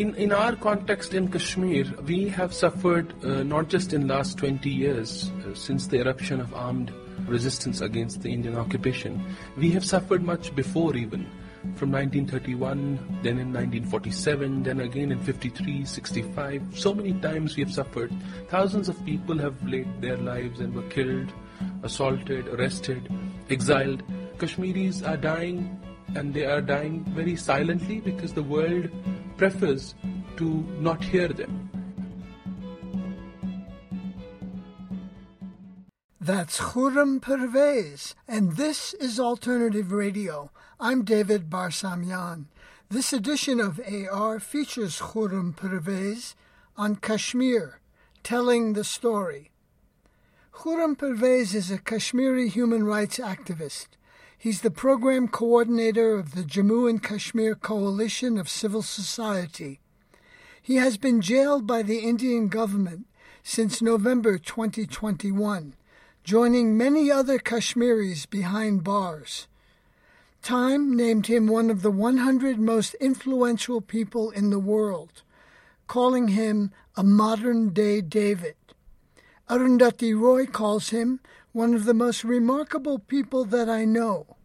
in, in our context in Kashmir, we have suffered uh, not just in the last 20 years uh, since the eruption of armed resistance against the Indian occupation. We have suffered much before even. From 1931, then in 1947, then again in 53, 65. So many times we have suffered. Thousands of people have laid their lives and were killed, assaulted, arrested, exiled. Kashmiris are dying and they are dying very silently because the world prefers to not hear them. That's Khurram Parvez, and this is Alternative Radio. I'm David Barsamian. This edition of AR features Khurram Parvez on Kashmir, telling the story. Khurram Parvez is a Kashmiri human rights activist. He's the program coordinator of the Jammu and Kashmir Coalition of Civil Society. He has been jailed by the Indian government since November 2021, joining many other Kashmiris behind bars. Time named him one of the 100 most influential people in the world, calling him a modern day David. Arundhati Roy calls him one of the most remarkable people that I know.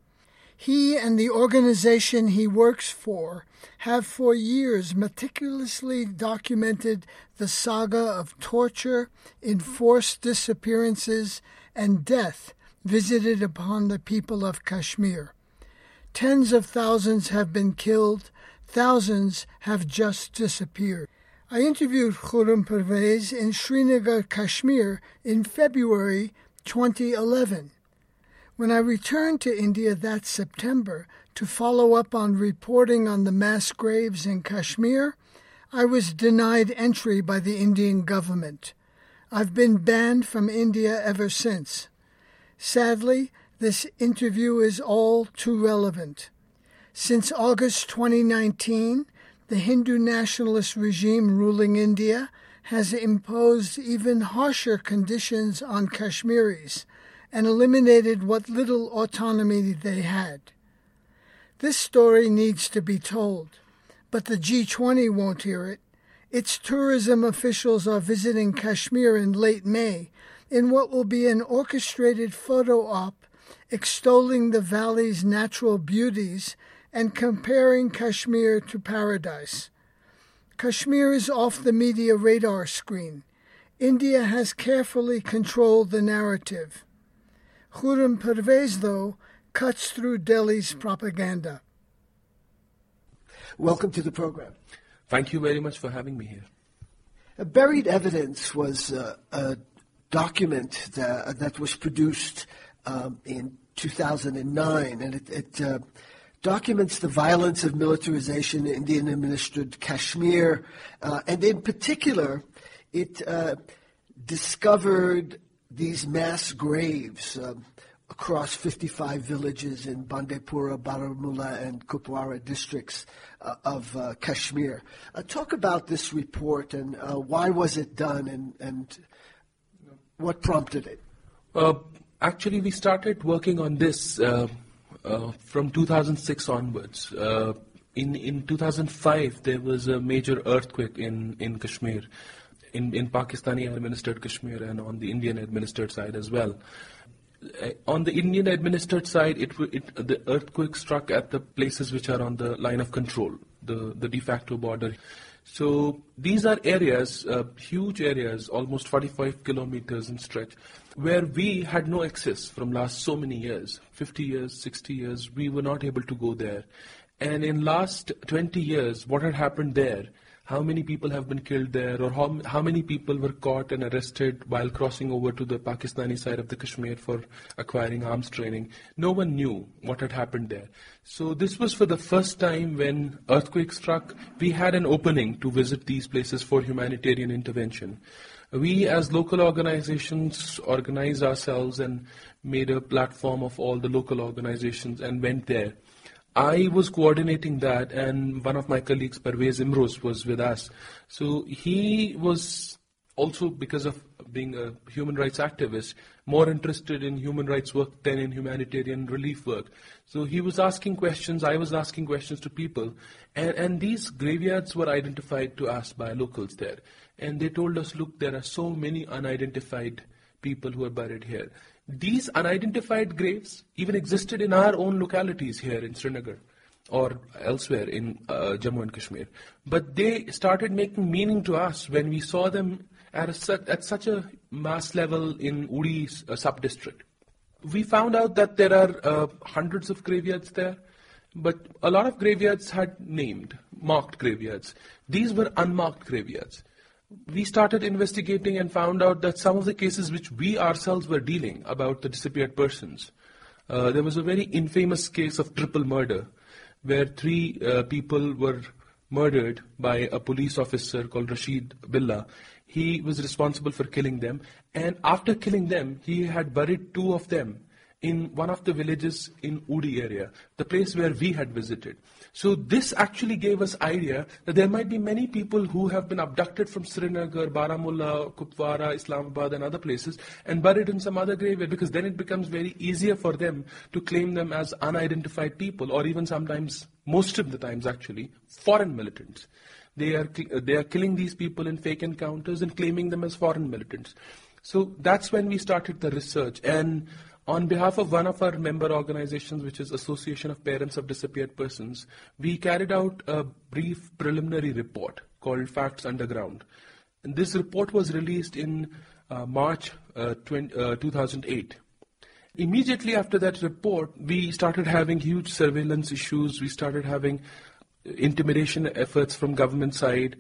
He and the organization he works for have for years meticulously documented the saga of torture, enforced disappearances, and death visited upon the people of Kashmir. Tens of thousands have been killed, thousands have just disappeared. I interviewed Khurram Parvez in Srinagar, Kashmir in February 2011. When I returned to India that September to follow up on reporting on the mass graves in Kashmir, I was denied entry by the Indian government. I've been banned from India ever since. Sadly, this interview is all too relevant. Since August 2019, the Hindu nationalist regime ruling India has imposed even harsher conditions on Kashmiris and eliminated what little autonomy they had. This story needs to be told, but the G20 won't hear it. Its tourism officials are visiting Kashmir in late May in what will be an orchestrated photo op extolling the valley's natural beauties and comparing Kashmir to paradise. Kashmir is off the media radar screen. India has carefully controlled the narrative. Khurram Parvez, though, cuts through Delhi's propaganda. Welcome to the program. Thank you very much for having me here. A buried evidence was uh, a document that, that was produced um, in 2009, and it, it uh, documents the violence of militarization in Indian administered Kashmir, uh, and in particular, it uh, discovered these mass graves uh, across 55 villages in Bandipora, Baramulla, and Kupwara districts uh, of uh, Kashmir. Uh, talk about this report and uh, why was it done and, and what prompted it? actually, we started working on this from 2006 onwards. Uh, in in 2005, there was a major earthquake in in Kashmir, in in Pakistani administered Kashmir and on the Indian administered side as well. Uh, on the Indian administered side, it, it, the earthquake struck at the places which are on the line of control, the, the de facto border. So these are areas, uh, huge areas, almost 45 kilometers in stretch, where we had no access from last so many years, 50 years, 60 years, we were not able to go there. And in last 20 years, what had happened there how many people have been killed there or how, how many people were caught and arrested while crossing over to the Pakistani side of the Kashmir for acquiring arms training. No one knew what had happened there. So this was for the first time when earthquake struck, we had an opening to visit these places for humanitarian intervention. We as local organizations organized ourselves and made a platform of all the local organizations and went there. I was coordinating that, and one of my colleagues, Parvez Imroz, was with us. So he was also because of being a human rights activist, more interested in human rights work than in humanitarian relief work. So he was asking questions, I was asking questions to people, and, and these graveyards were identified to us by locals there. And they told us, look, there are so many unidentified people who are buried here. These unidentified graves even existed in our own localities here in Srinagar or elsewhere in uh, Jammu and Kashmir. But they started making meaning to us when we saw them at, a, at such a mass level in Uri uh, sub-district. We found out that there are uh, hundreds of graveyards there, but a lot of graveyards had named, marked graveyards. These were unmarked graveyards. We started investigating and found out that some of the cases which we ourselves were dealing about the disappeared persons, uh, there was a very infamous case of triple murder where three uh, people were murdered by a police officer called Rashid Billah. He was responsible for killing them, and after killing them, he had buried two of them in one of the villages in Uri area, the place where we had visited. So this actually gave us idea that there might be many people who have been abducted from Srinagar, Baramulla, Kupwara, Islamabad and other places and buried in some other graveyard because then it becomes very easier for them to claim them as unidentified people or even sometimes, most of the times actually, foreign militants. They are, uh, they are killing these people in fake encounters and claiming them as foreign militants. So that's when we started the research. And on behalf of one of our member organizations, which is Association of Parents of Disappeared Persons, we carried out a brief preliminary report called Facts Underground. And this report was released in uh, March uh, 20, uh, 2008. Immediately after that report, we started having huge surveillance issues. We started having intimidation efforts from government side.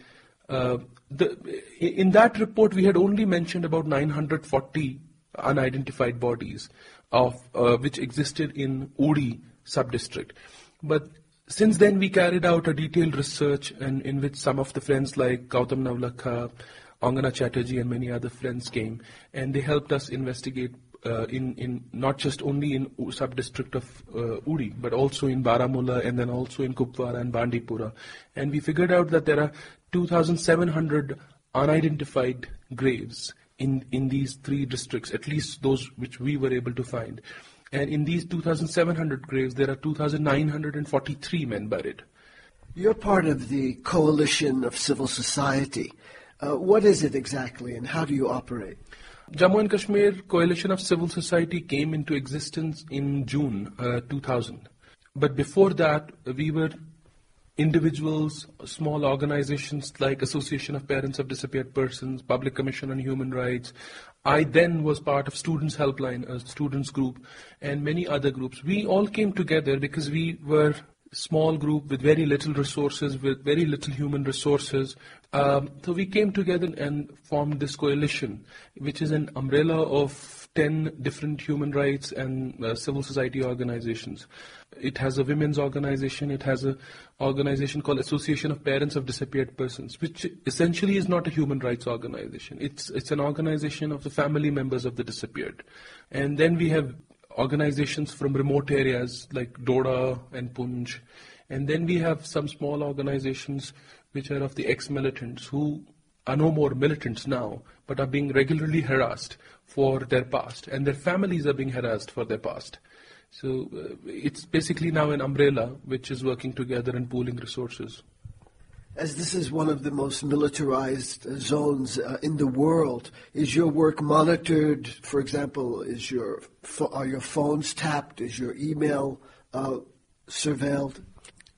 Uh, the, in that report, we had only mentioned about 940 unidentified bodies of uh, which existed in Uri sub-district. But since then, we carried out a detailed research and in which some of the friends like Gautam Navlakha, Angana Chatterjee, and many other friends came, and they helped us investigate uh, in, in not just only in sub-district of uh, Uri, but also in Baramulla and then also in Kupwara and Bandipora. And we figured out that there are 2,700 unidentified graves in, in these three districts, at least those which we were able to find. And in these 2,700 graves, there are 2,943 men buried. You're part of the coalition of civil society. Uh, what is it exactly, and how do you operate? Jammu and Kashmir Coalition of Civil Society came into existence in June uh, 2000. But before that, we were individuals, small organizations like Association of Parents of Disappeared Persons, Public Commission on Human Rights. I then was part of Students Helpline, a students group, and many other groups. We all came together because we were small group with very little resources, with very little human resources. Um, so we came together and formed this coalition, which is an umbrella of 10 different human rights and uh, civil society organizations. It has a women's organization, it has an organization called Association of Parents of Disappeared Persons, which essentially is not a human rights organization. It's, it's an organization of the family members of the disappeared. And then we have organizations from remote areas like Doda and Poonch. And then we have some small organizations which are of the ex-militants who are no more militants now, but are being regularly harassed for their past, and their families are being harassed for their past. So uh, it's basically now an umbrella which is working together and pooling resources as this is one of the most militarized zones uh, in the world, is your work monitored? For example, is your are your phones tapped? Is your email uh, surveilled?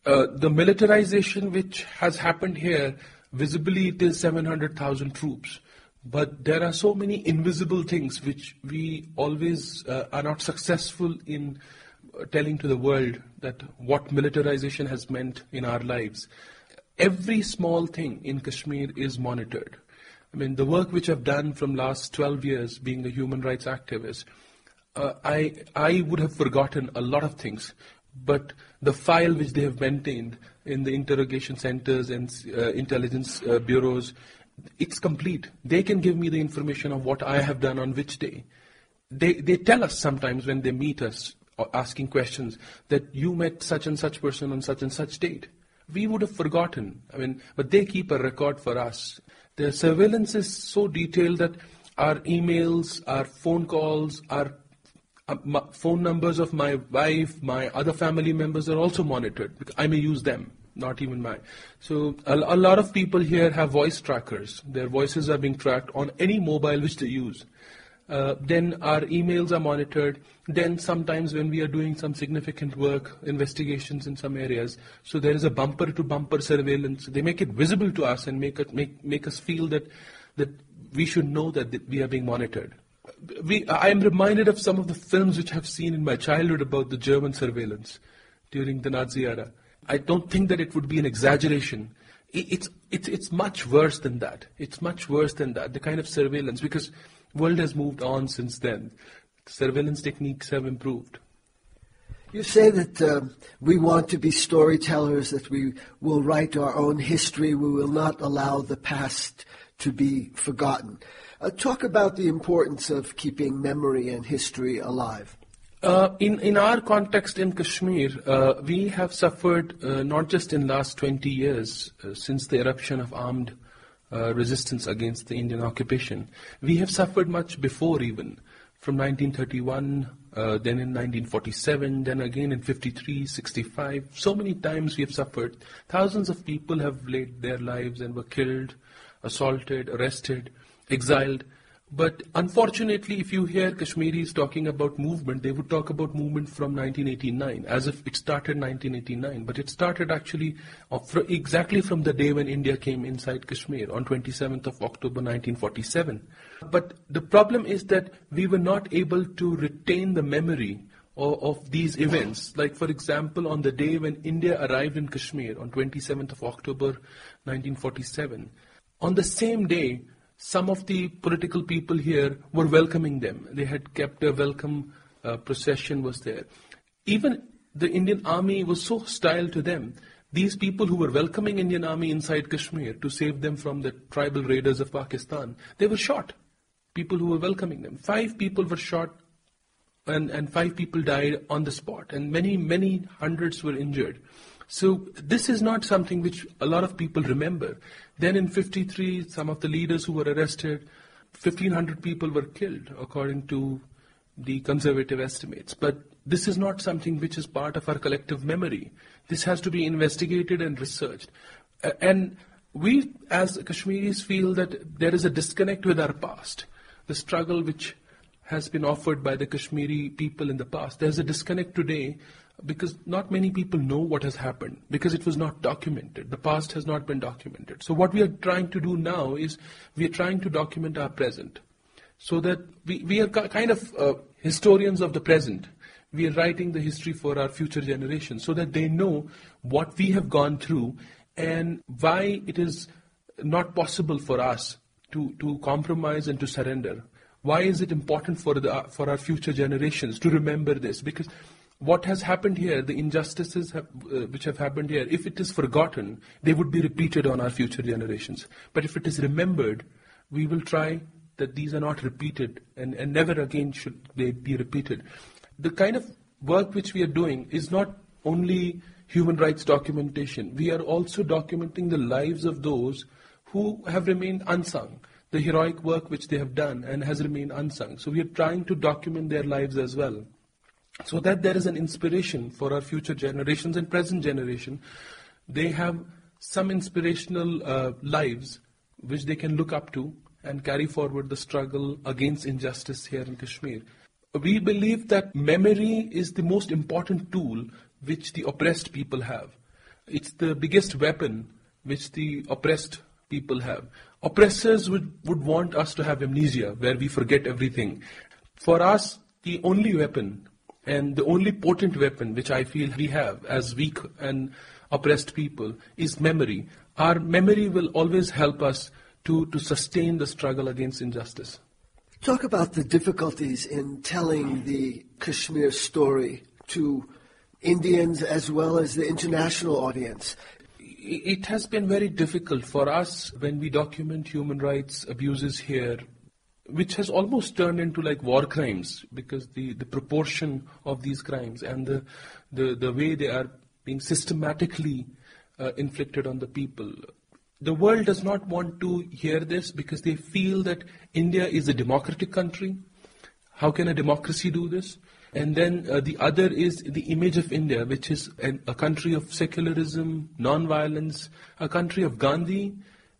Uh, the militarization which has happened here, visibly it is 700,000 troops. But there are so many invisible things which we always uh, are not successful in uh, telling to the world that what militarization has meant in our lives every small thing in Kashmir is monitored. I mean, the work which I've done from last 12 years being a human rights activist, uh, I, I would have forgotten a lot of things, but the file which they have maintained in the interrogation centers and uh, intelligence uh, bureaus, it's complete. They can give me the information of what I have done on which day. They, they tell us sometimes when they meet us asking questions that you met such and such person on such and such date. we would have forgotten. I mean, but they keep a record for us. Their surveillance is so detailed that our emails, our phone calls, our uh, phone numbers of my wife, my other family members are also monitored. I may use them, not even mine. So a, a, lot of people here have voice trackers. Their voices are being tracked on any mobile which they use. Uh, then our emails are monitored. Then sometimes when we are doing some significant work, investigations in some areas, so there is a bumper to bumper surveillance. They make it visible to us and make, it, make, make us feel that, that we should know that we are being monitored. We, I am reminded of some of the films which I've seen in my childhood about the German surveillance during the Nazi era. I don't think that it would be an exaggeration. It's, it's, it's much worse than that. It's much worse than that, the kind of surveillance, because the world has moved on since then. Surveillance techniques have improved. You say that uh, we want to be storytellers, that we will write our own history, we will not allow the past to be forgotten. Uh, talk about the importance of keeping memory and history alive. Uh, in, in our context in Kashmir, uh, we have suffered uh, not just in last 20 years uh, since the eruption of armed uh, resistance against the Indian occupation. We have suffered much before even, from 1931, then in 1947, then again in 53, 65. So many times we have suffered. Thousands of people have laid their lives and were killed assaulted, arrested, exiled. But unfortunately, if you hear Kashmiris talking about movement, they would talk about movement from 1989, as if it started 1989. But it started actually uh, exactly from the day when India came inside Kashmir, on 27th of October 1947. But the problem is that we were not able to retain the memory of, of these events. Like, for example, on the day when India arrived in Kashmir, on 27th of October 1947, on the same day, some of the political people here were welcoming them. They had kept a welcome uh, procession was there. Even the Indian army was so hostile to them. These people who were welcoming Indian army inside Kashmir to save them from the tribal raiders of Pakistan, they were shot. People who were welcoming them. Five people were shot and, and five people died on the spot and many, many hundreds were injured. So this is not something which a lot of people remember. Then in 53, some of the leaders who were arrested, 1,500 people were killed, according to the conservative estimates. But this is not something which is part of our collective memory. This has to be investigated and researched. And we, as Kashmiris, feel that there is a disconnect with our past. The struggle which has been offered by the Kashmiri people in the past. There's a disconnect today because not many people know what has happened because it was not documented. The past has not been documented. So what we are trying to do now is we are trying to document our present so that we, we are kind of uh, historians of the present. We are writing the history for our future generations so that they know what we have gone through and why it is not possible for us to, to compromise and to surrender. Why is it important for, the, for our future generations to remember this? Because what has happened here, the injustices have, uh, which have happened here, if it is forgotten, they would be repeated on our future generations. But if it is remembered, we will try that these are not repeated and, and never again should they be repeated. The kind of work which we are doing is not only human rights documentation, we are also documenting the lives of those who have remained unsung, the heroic work which they have done and has remained unsung. So we are trying to document their lives as well so that there is an inspiration for our future generations and present generation. They have some inspirational uh, lives which they can look up to and carry forward the struggle against injustice here in Kashmir. We believe that memory is the most important tool which the oppressed people have. It's the biggest weapon which the oppressed people have. Oppressors would, would want us to have amnesia, where we forget everything. For us, the only weapon and the only potent weapon which I feel we have as weak and oppressed people is memory. Our memory will always help us to, to sustain the struggle against injustice. Talk about the difficulties in telling the Kashmir story to Indians as well as the international audience. It has been very difficult for us when we document human rights abuses here which has almost turned into like war crimes because the, the proportion of these crimes and the, the, the way they are being systematically uh, inflicted on the people. The world does not want to hear this because they feel that India is a democratic country. How can a democracy do this? And then uh, the other is the image of India, which is an, a country of secularism, non-violence, a country of Gandhi.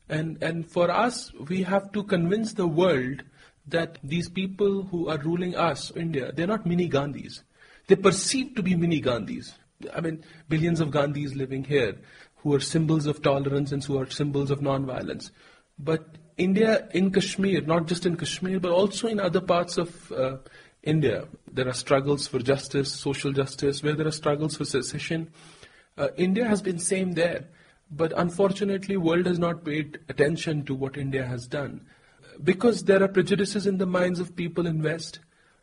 And, and for us, we have to convince the world that these people who are ruling us, India, they're not mini Gandhis. They're perceived to be mini Gandhis. I mean, billions of Gandhis living here who are symbols of tolerance and who are symbols of non-violence. But India in Kashmir, not just in Kashmir, but also in other parts of uh, India, there are struggles for justice, social justice, where there are struggles for secession. Uh, India has been same there, but unfortunately, world has not paid attention to what India has done because there are prejudices in the minds of people in West.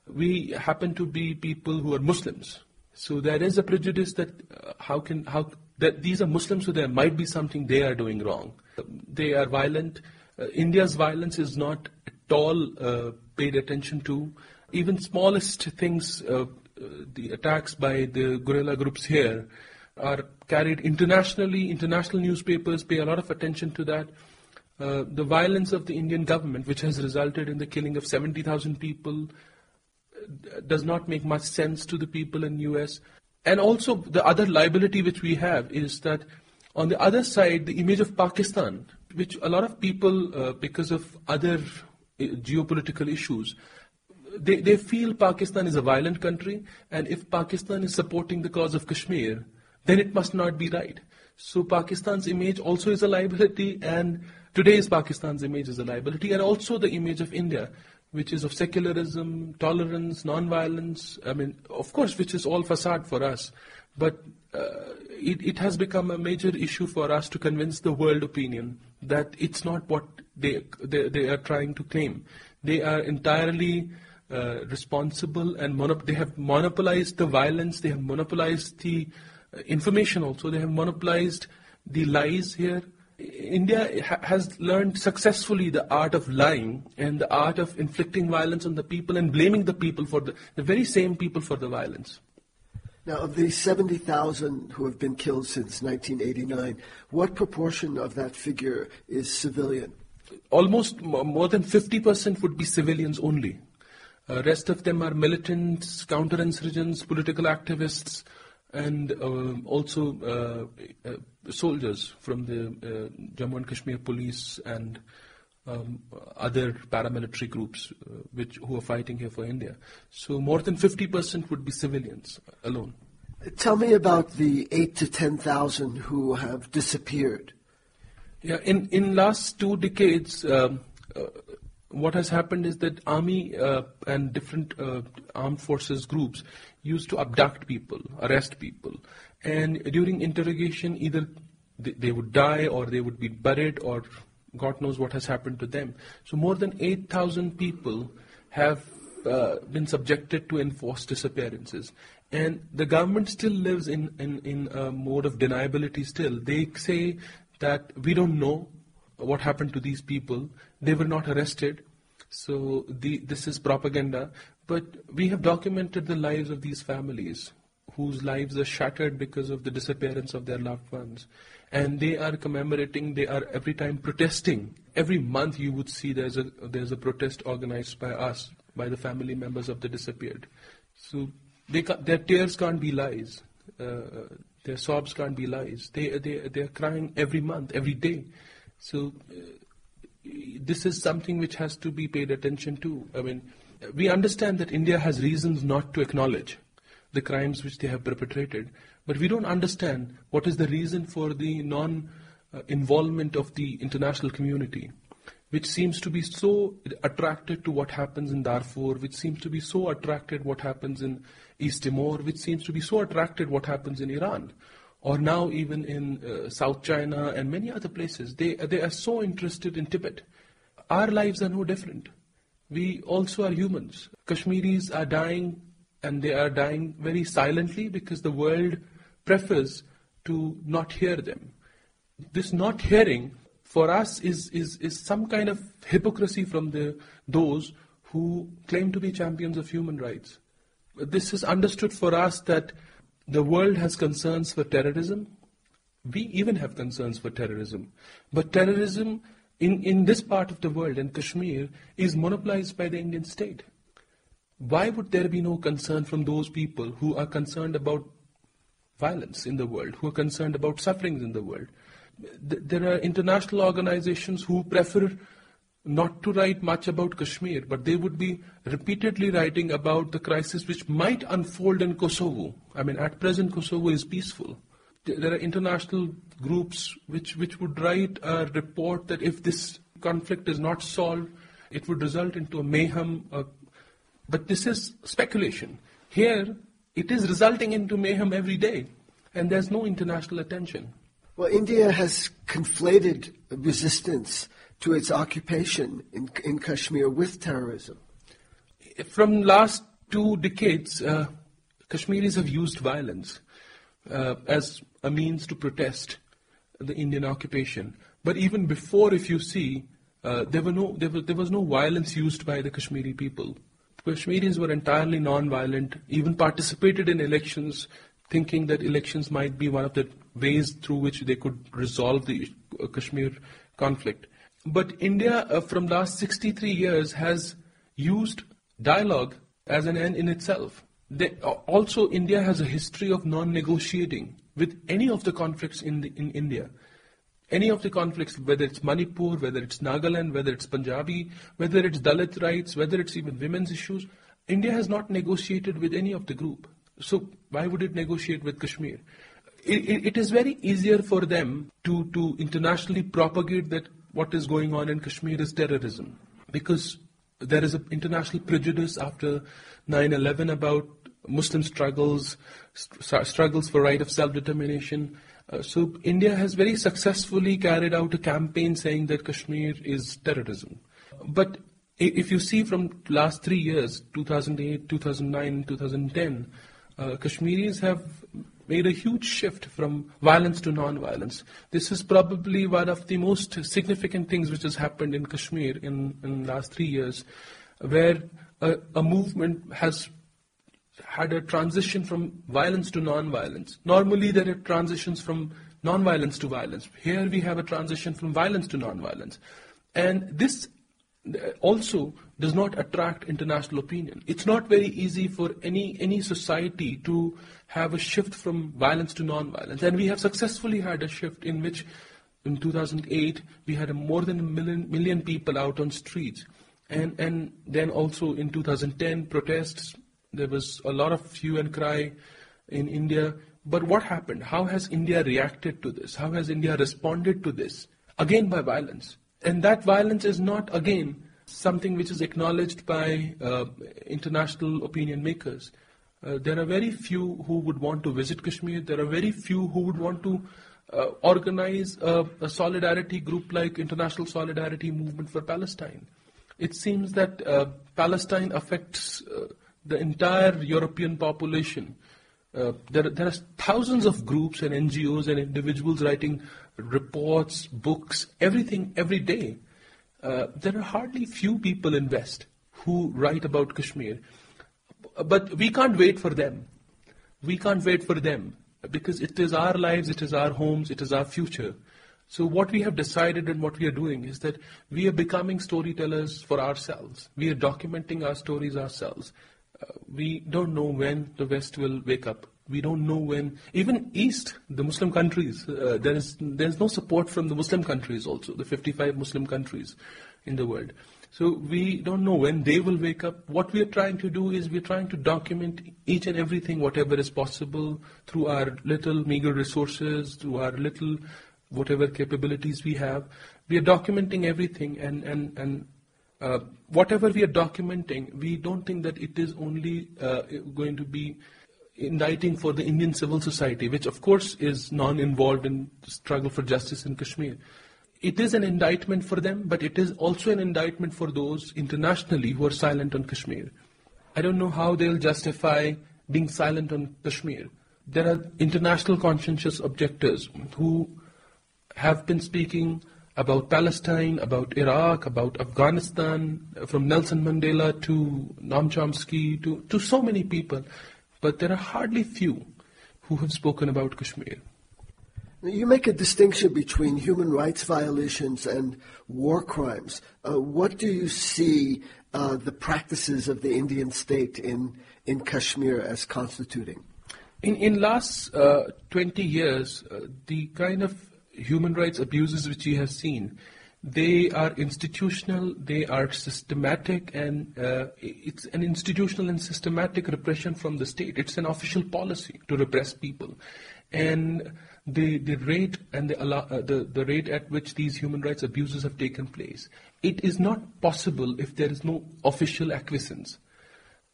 We happen to be people who are Muslims, so there is a prejudice that uh, how can how that these are Muslims, so there might be something they are doing wrong. They are violent. Uh, India's violence is not at all uh, paid attention to. Even smallest things, uh, uh, the attacks by the guerrilla groups here, are carried internationally. International newspapers pay a lot of attention to that. Uh, the violence of the Indian government, which has resulted in the killing of 70,000 people, uh, does not make much sense to the people in US. And also, the other liability which we have is that on the other side, the image of Pakistan, which a lot of people, uh, because of other uh, geopolitical issues, they, they feel Pakistan is a violent country, and if Pakistan is supporting the cause of Kashmir, then it must not be right. So Pakistan's image also is a liability, and Today's Pakistan's image is a liability, and also the image of India, which is of secularism, tolerance, non-violence. I mean, of course, which is all facade for us, but uh, it, it has become a major issue for us to convince the world opinion that it's not what they they, they are trying to claim. They are entirely uh, responsible and monop- they have monopolized the violence. They have monopolized the information. Also, they have monopolized the lies here India ha- has learned successfully the art of lying and the art of inflicting violence on the people and blaming the people for the, the very same people for the violence. Now, of the 70,000 who have been killed since 1989, what proportion of that figure is civilian? Almost more than 50% would be civilians only. Uh, rest of them are militants, counterinsurgents, political activists, and uh, also uh, uh, soldiers from the uh, Jammu and Kashmir police and um, other paramilitary groups uh, which who are fighting here for India. So more than 50% would be civilians alone. Tell me about the eight to 10,000 who have disappeared. Yeah, in in last two decades, um, uh, what has happened is that army uh, and different uh, armed forces groups used to abduct people, arrest people, and during interrogation, either they, would die or they would be buried or God knows what has happened to them. So more than 8,000 people have uh, been subjected to enforced disappearances. And the government still lives in, in, in a mode of deniability still. They say that we don't know what happened to these people. They were not arrested. So the, this is propaganda. But we have documented the lives of these families whose lives are shattered because of the disappearance of their loved ones. And they are commemorating, they are every time protesting. Every month you would see there's a, there's a protest organized by us, by the family members of the disappeared. So they their tears can't be lies. Uh, their sobs can't be lies. They, they, they're crying every month, every day. So uh, this is something which has to be paid attention to. I mean, we understand that India has reasons not to acknowledge the crimes which they have perpetrated, but we don't understand what is the reason for the non involvement of the international community, which seems to be so attracted to what happens in Darfur, which seems to be so attracted what happens in East Timor, which seems to be so attracted what happens in Iran or now even in uh, South China and many other places. They, they are so interested in Tibet. Our lives are no different. We also are humans. Kashmiris are dying, and they are dying very silently because the world prefers to not hear them. This not hearing for us is, is, is some kind of hypocrisy from the, those who claim to be champions of human rights. This is understood for us that the world has concerns for terrorism, We even have concerns for terrorism. But terrorism in, in this part of the world, in Kashmir, is monopolized by the Indian state. Why would there be no concern from those people who are concerned about violence in the world, who are concerned about sufferings in the world? There are international organizations who prefer not to write much about Kashmir, but they would be repeatedly writing about the crisis which might unfold in Kosovo. I mean, at present, Kosovo is peaceful. There are international groups which, which would write a report that if this conflict is not solved, it would result into a mayhem. Uh, but this is speculation. Here, it is resulting into mayhem every day, and there's no international attention. Well, India has conflated resistance to its occupation in, in Kashmir with terrorism? From last two decades, uh, Kashmiris have used violence uh, as a means to protest the Indian occupation. But even before, if you see, uh, there, were no, there, was, there was no violence used by the Kashmiri people. Kashmiris were entirely non-violent, even participated in elections, thinking that elections might be one of the ways through which they could resolve the uh, Kashmir conflict. But India, uh, from last 63 years, has used dialogue as an end in itself. They, also, India has a history of non-negotiating with any of the conflicts in, the, in India. Any of the conflicts, whether it's Manipur, whether it's Nagaland, whether it's Punjabi, whether it's Dalit rights, whether it's even women's issues, India has not negotiated with any of the group. So why would it negotiate with Kashmir? It, it is very easier for them to, to internationally propagate that what is going on in Kashmir is terrorism. Because there is an international prejudice after 9-11 about Muslim struggles, st- struggles for right of self-determination. Uh, so India has very successfully carried out a campaign saying that Kashmir is terrorism. But if you see from last three years, 2008, 2009, 2010, uh, Kashmiris have made a huge shift from violence to non-violence. This is probably one of the most significant things which has happened in Kashmir in, in the last three years, where a, a movement has had a transition from violence to non-violence. Normally there are transitions from non-violence to violence. Here we have a transition from violence to non-violence. And this uh, also does not attract international opinion. It's not very easy for any, any society to have a shift from violence to non-violence. And we have successfully had a shift in which in 2008 we had more than a million, million people out on streets. And, and then also in 2010 protests, there was a lot of hue and cry in India. But what happened? How has India reacted to this? How has India responded to this? Again by violence. And that violence is not, again, something which is acknowledged by uh, international opinion makers. Uh, there are very few who would want to visit Kashmir. There are very few who would want to uh, organize a, a, solidarity group like International Solidarity Movement for Palestine. It seems that uh, Palestine affects uh, the entire European population. Uh, there, there, are thousands of groups and NGOs and individuals writing reports, books, everything every day. Uh, there are hardly few people in West who write about Kashmir. But we can't wait for them. We can't wait for them because it is our lives, it is our homes, it is our future. So what we have decided and what we are doing is that we are becoming storytellers for ourselves. We are documenting our stories ourselves. We don't know when the West will wake up. We don't know when, even East, the Muslim countries, uh, there is there's no support from the Muslim countries also, the 55 Muslim countries in the world. So we don't know when they will wake up. What we are trying to do is we're trying to document each and everything, whatever is possible, through our little meager resources, through our little whatever capabilities we have. We are documenting everything, and and and uh, whatever we are documenting, we don't think that it is only uh, going to be indicting for the Indian civil society, which of course is non-involved in the struggle for justice in Kashmir. It is an indictment for them, but it is also an indictment for those internationally who are silent on Kashmir. I don't know how they'll justify being silent on Kashmir. There are international conscientious objectors who have been speaking about Palestine, about Iraq, about Afghanistan, from Nelson Mandela to Noam Chomsky to, to so many people but there are hardly few who have spoken about Kashmir. You make a distinction between human rights violations and war crimes. Uh, what do you see uh, the practices of the Indian state in, in Kashmir as constituting? In in last uh, 20 years, uh, the kind of human rights abuses which we have seen, they are institutional, they are systematic, and uh, it's an institutional and systematic repression from the state. It's an official policy to repress people, and the the rate and the, uh, the the rate at which these human rights abuses have taken place, it is not possible if there is no official acquiescence.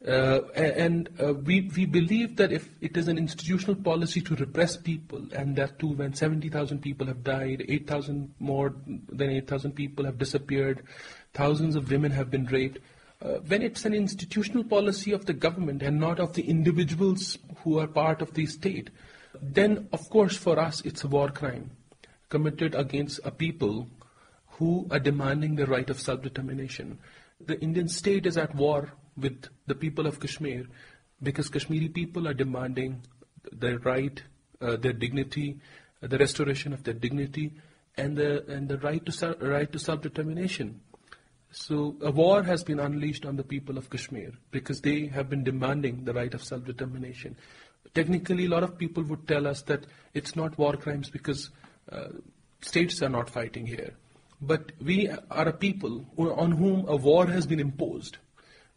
Uh, and uh, we, we believe that if it is an institutional policy to repress people, and that too when 70,000 people have died, 8,000 more than 8,000 people have disappeared, thousands of women have been raped, uh, when it's an institutional policy of the government and not of the individuals who are part of the state, then of course for us it's a war crime committed against a people who are demanding the right of self-determination. The Indian state is at war with the people of Kashmir because Kashmiri people are demanding their right, uh, their dignity, uh, the restoration of their dignity, and the and the right to right to self-determination. So a war has been unleashed on the people of Kashmir because they have been demanding the right of self-determination. Technically, a lot of people would tell us that it's not war crimes because uh, states are not fighting here. But we are a people on whom a war has been imposed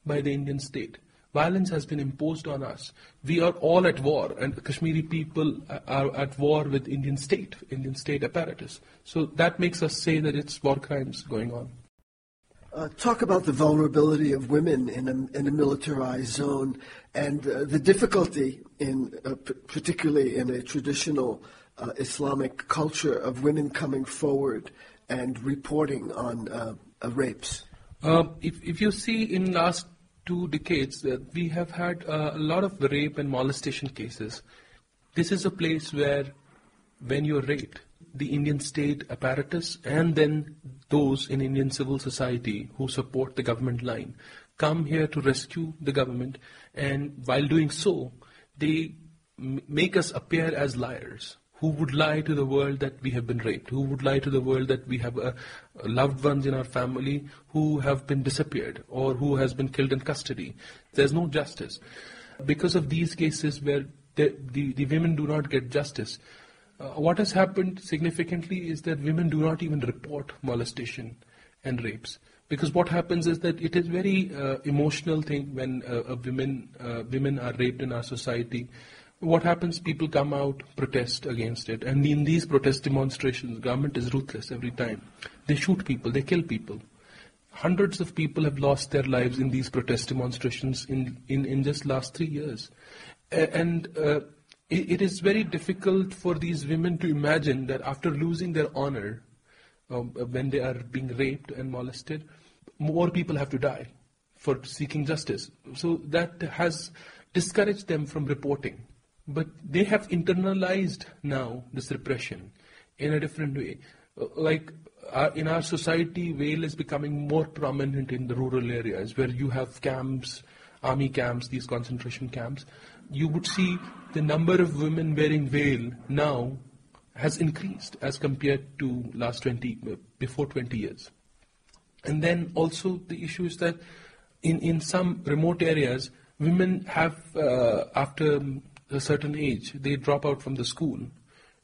by the Indian state. Violence has been imposed on us. We are all at war, and Kashmiri people are at war with Indian state, Indian state apparatus. So that makes us say that it's war crimes going on. Uh, talk about the vulnerability of women in a, in a militarized zone and uh, the difficulty in, uh, p- particularly in a traditional uh, Islamic culture, of women coming forward and reporting on uh, uh, rapes. if, if you see in last two decades, uh, we have had uh, a lot of rape and molestation cases. This is a place where, when you're raped, the Indian state apparatus and then those in Indian civil society who support the government line come here to rescue the government, and while doing so, they m- make us appear as liars who would lie to the world that we have been raped, who would lie to the world that we have uh, loved ones in our family who have been disappeared or who has been killed in custody. There's no justice. Because of these cases where the, the, the women do not get justice, uh, what has happened significantly is that women do not even report molestation and rapes because what happens is that it is very uh, emotional thing when uh, women uh, women are raped in our society what happens? People come out, protest against it, and in these protest demonstrations, government is ruthless every time. They shoot people, they kill people. Hundreds of people have lost their lives in these protest demonstrations in, in, in just last three years. And uh, it, it is very difficult for these women to imagine that after losing their honor, um, when they are being raped and molested, more people have to die for seeking justice. So that has discouraged them from reporting. But they have internalized now this repression in a different way. Uh, like uh, in our society, veil is becoming more prominent in the rural areas where you have camps, army camps, these concentration camps. You would see the number of women wearing veil now has increased as compared to last 20, uh, before 20 years. And then also the issue is that in, in some remote areas, women have, uh, after a certain age, they drop out from the school.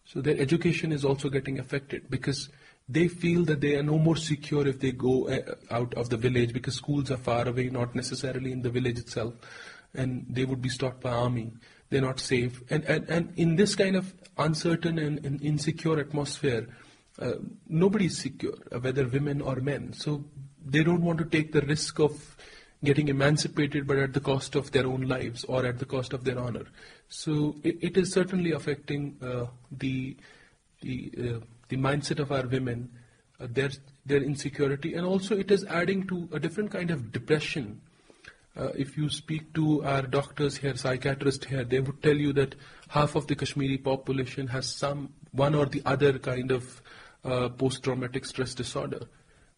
So their education is also getting affected because they feel that they are no more secure if they go uh, out of the village because schools are far away, not necessarily in the village itself, and they would be stopped by army. They're not safe. And, and, and in this kind of uncertain and, and insecure atmosphere, uh, nobody is secure, whether women or men. So they don't want to take the risk of getting emancipated, but at the cost of their own lives or at the cost of their honor. So it, it is certainly affecting uh, the the uh, the mindset of our women, uh, their their insecurity, and also it is adding to a different kind of depression. Uh, if you speak to our doctors here, psychiatrists here, they would tell you that half of the Kashmiri population has some one or the other kind of uh, post-traumatic stress disorder.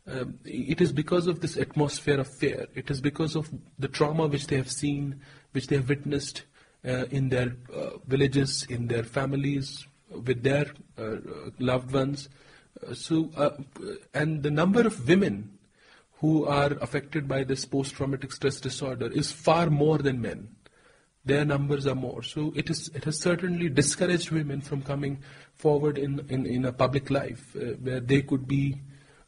Um, it is because of this atmosphere of fear. It is because of the trauma which they have seen, which they have witnessed uh, in their uh, villages, in their families, with their uh, loved ones. Uh, so, uh, and the number of women who are affected by this post-traumatic stress disorder is far more than men. Their numbers are more. So it is it has certainly discouraged women from coming forward in, in, in a public life uh, where they could be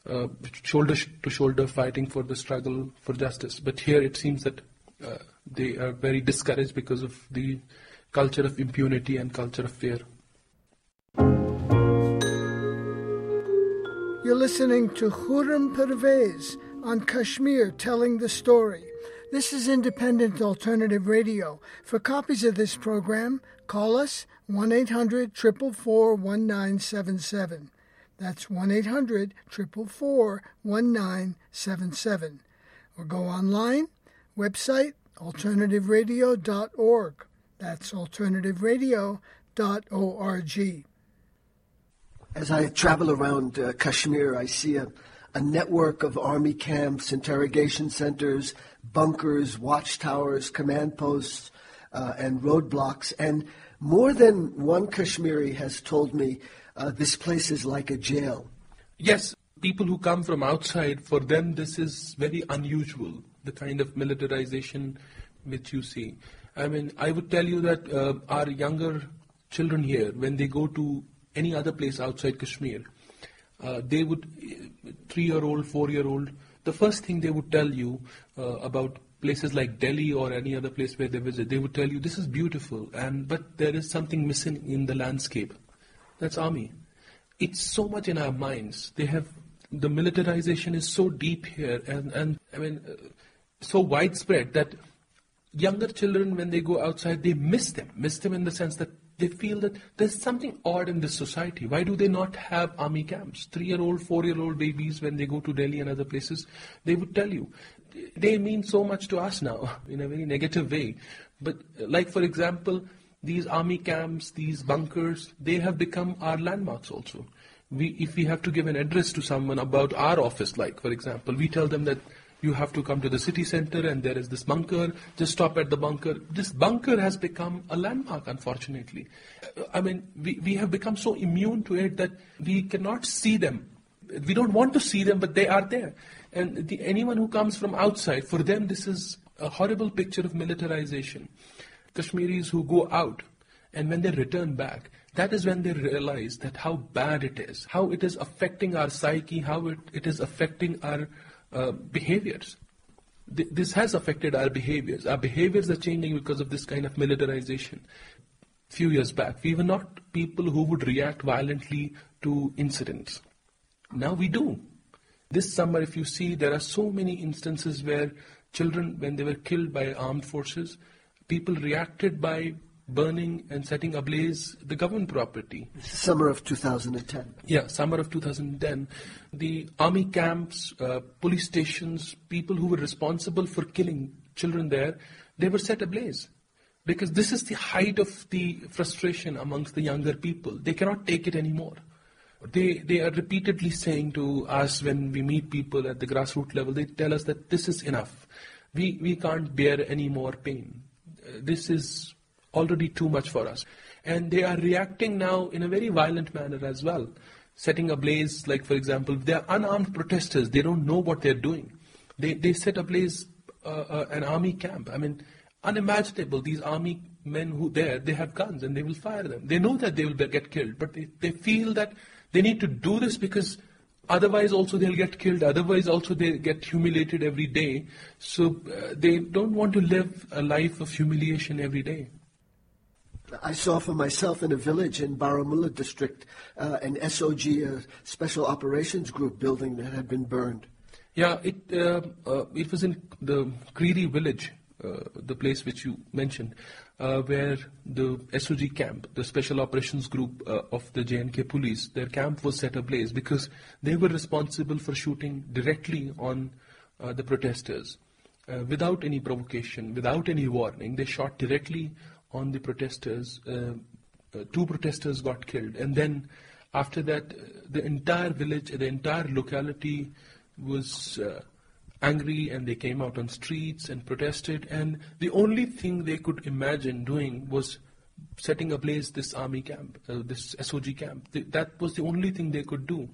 uh, shoulder to shoulder fighting for the struggle for justice. But here it seems that uh, they are very discouraged because of the culture of impunity and culture of fear. You're listening to Khurram Parvez on Kashmir telling the story. This is Independent Alternative Radio. For copies of this program, call us 1 800 444 1977. That's 1 800 444 1977. Or go online, website alternativeradio.org. That's alternativeradio.org. As I travel around uh, Kashmir, I see a, a network of army camps, interrogation centers, bunkers, watchtowers, command posts, uh, and roadblocks. And more than one Kashmiri has told me uh, this place is like a jail. Yes, people who come from outside, for them this is very unusual, the kind of militarization which you see. I mean, I would tell you that uh, our younger children here, when they go to any other place outside Kashmir, uh, they would, three year old, four year old, the first thing they would tell you uh, about places like Delhi or any other place where they visit, they would tell you this is beautiful, and but there is something missing in the landscape. That's army. It's so much in our minds. They have the militarization is so deep here, and and I mean, uh, so widespread that younger children, when they go outside, they miss them. Miss them in the sense that they feel that there's something odd in this society. Why do they not have army camps? Three year old, four year old babies, when they go to Delhi and other places, they would tell you. They mean so much to us now in a very negative way. But, like, for example, these army camps, these bunkers, they have become our landmarks also. We, if we have to give an address to someone about our office, like, for example, we tell them that you have to come to the city center and there is this bunker, just stop at the bunker. This bunker has become a landmark, unfortunately. I mean, we, we have become so immune to it that we cannot see them. We don't want to see them, but they are there. And the, anyone who comes from outside, for them, this is a horrible picture of militarization. Kashmiris who go out and when they return back, that is when they realize that how bad it is, how it is affecting our psyche, how it, it is affecting our uh, behaviors. Th- this has affected our behaviors. Our behaviors are changing because of this kind of militarization. Few years back, we were not people who would react violently to incidents. Now we do. This summer, if you see, there are so many instances where children, when they were killed by armed forces, people reacted by burning and setting ablaze the government property. Summer of 2010. Yeah, summer of 2010. The army camps, uh, police stations, people who were responsible for killing children there, they were set ablaze. Because this is the height of the frustration amongst the younger people. They cannot take it anymore. They, they are repeatedly saying to us when we meet people at the grassroots level, they tell us that this is enough. We, we can't bear any more pain. This is already too much for us. And they are reacting now in a very violent manner as well, setting ablaze, like for example, they are unarmed protesters. They don't know what they're doing. They, they set ablaze uh, uh, an army camp. I mean, unimaginable. These army men who there, they have guns and they will fire them. They know that they will get killed, but they, they feel that they need to do this because otherwise also they'll get killed. Otherwise also they get humiliated every day. So uh, they don't want to live a life of humiliation every day. I saw for myself in a village in Baramulla district uh, an SOG, a Special Operations Group building that had been burned. Yeah, it uh, uh, it was in the Kreeri village, uh, the place which you mentioned, uh, where the SOG camp, the Special Operations Group uh, of the J&K police, their camp was set ablaze because they were responsible for shooting directly on the protesters. without any provocation, without any warning, they shot directly on the protesters. Uh, uh, two protesters got killed, and then after that, uh, the entire village, the entire locality was angry and they came out on streets and protested and the only thing they could imagine doing was setting ablaze this army camp, uh, this SOG camp. Th- that was the only thing they could do.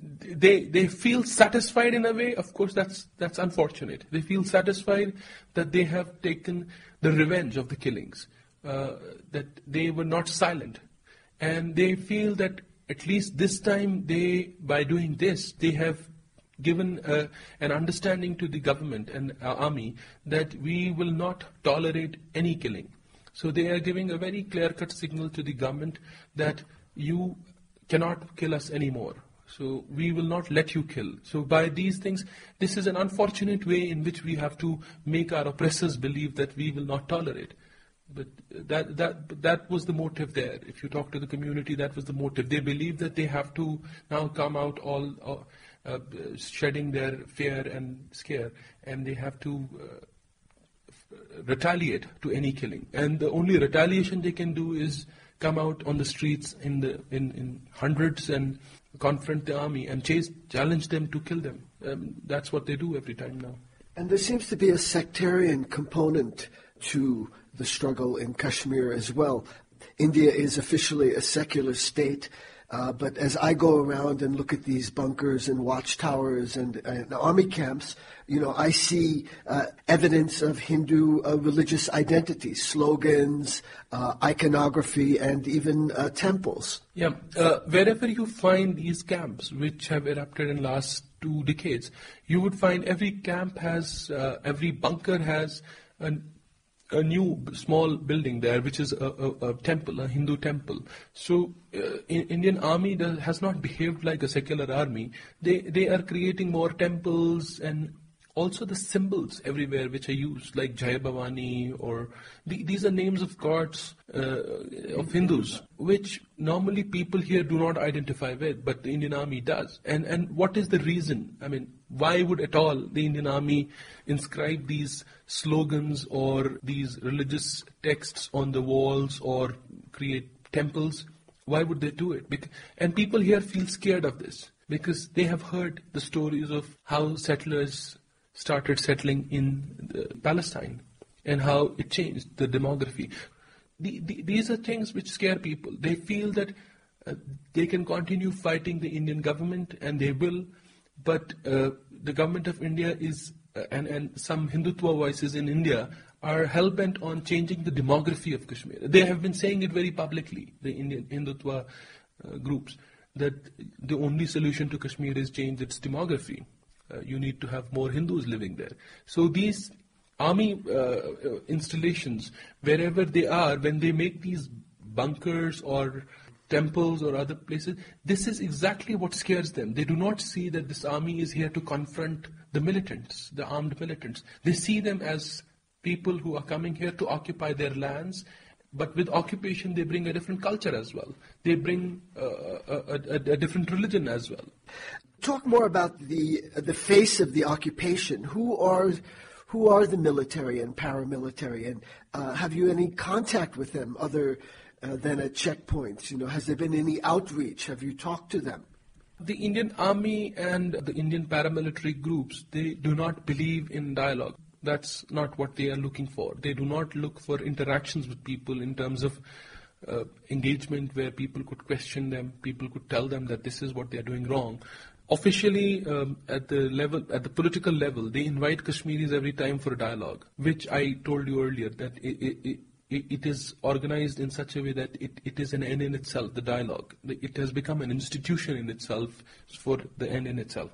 They they feel satisfied in a way. Of course, that's that's unfortunate. They feel satisfied that they have taken the revenge of the killings, uh, that they were not silent, and they feel that at least this time they by doing this they have given uh, an understanding to the government and our army that we will not tolerate any killing. So they are giving a very clear-cut signal to the government that you cannot kill us anymore. So we will not let you kill. So by these things, this is an unfortunate way in which we have to make our oppressors believe that we will not tolerate. But that, that, that was the motive there. If you talk to the community, that was the motive. They believe that they have to now come out all, uh, uh, shedding their fear and scare, and they have to uh, retaliate to any killing. And the only retaliation they can do is come out on the streets in the in, in hundreds and confront the army and chase challenge them to kill them. Um, that's what they do every time now. And there seems to be a sectarian component to the struggle in Kashmir as well. India is officially a secular state. Uh, but as I go around and look at these bunkers and watchtowers and, and army camps, you know, I see uh, evidence of Hindu uh, religious identity, slogans, uh, iconography, and even uh, temples. Yeah, uh, wherever you find these camps, which have erupted in last two decades, you would find every camp has, every bunker has an a new small building there, which is a, a, a temple, a Hindu temple. So, uh, Indian army does, has not behaved like a secular army. They they are creating more temples and also the symbols everywhere which are used, like Jai Bhavani, or the, these are names of gods uh, of Hindus, which normally people here do not identify with, but the Indian Army does. And and what is the reason? I mean, why would at all the Indian Army inscribe these slogans or these religious texts on the walls or create temples? Why would they do it? Because, and people here feel scared of this because they have heard the stories of how settlers started settling in uh, Palestine and how it changed the demography. The, the, these are things which scare people. They feel that uh, they can continue fighting the Indian government and they will, but uh, the government of India is, uh, and, and some Hindutva voices in India are hell bent on changing the demography of Kashmir. They have been saying it very publicly, the Indian Hindutva uh, groups, that the only solution to Kashmir is change its demography. Uh, you need to have more Hindus living there. So these army uh, uh, installations, wherever they are, when they make these bunkers or temples or other places, this is exactly what scares them. They do not see that this army is here to confront the militants, the armed militants. They see them as people who are coming here to occupy their lands but with occupation they bring a different culture as well. They bring uh, a, a, a, different religion as well. Talk more about the the face of the occupation. Who are who are the military and paramilitary, and uh, have you any contact with them other uh, than at checkpoints? You know, has there been any outreach? Have you talked to them? The Indian Army and the Indian paramilitary groups they do not believe in dialogue. That's not what they are looking for. They do not look for interactions with people in terms of uh, engagement where people could question them, people could tell them that this is what they are doing wrong. Officially, um, at the level, at the political level, they invite Kashmiris every time for a dialogue, which I told you earlier that it, it, it, it is organized in such a way that it, it is an end in itself, the dialogue. It has become an institution in itself for the end in itself.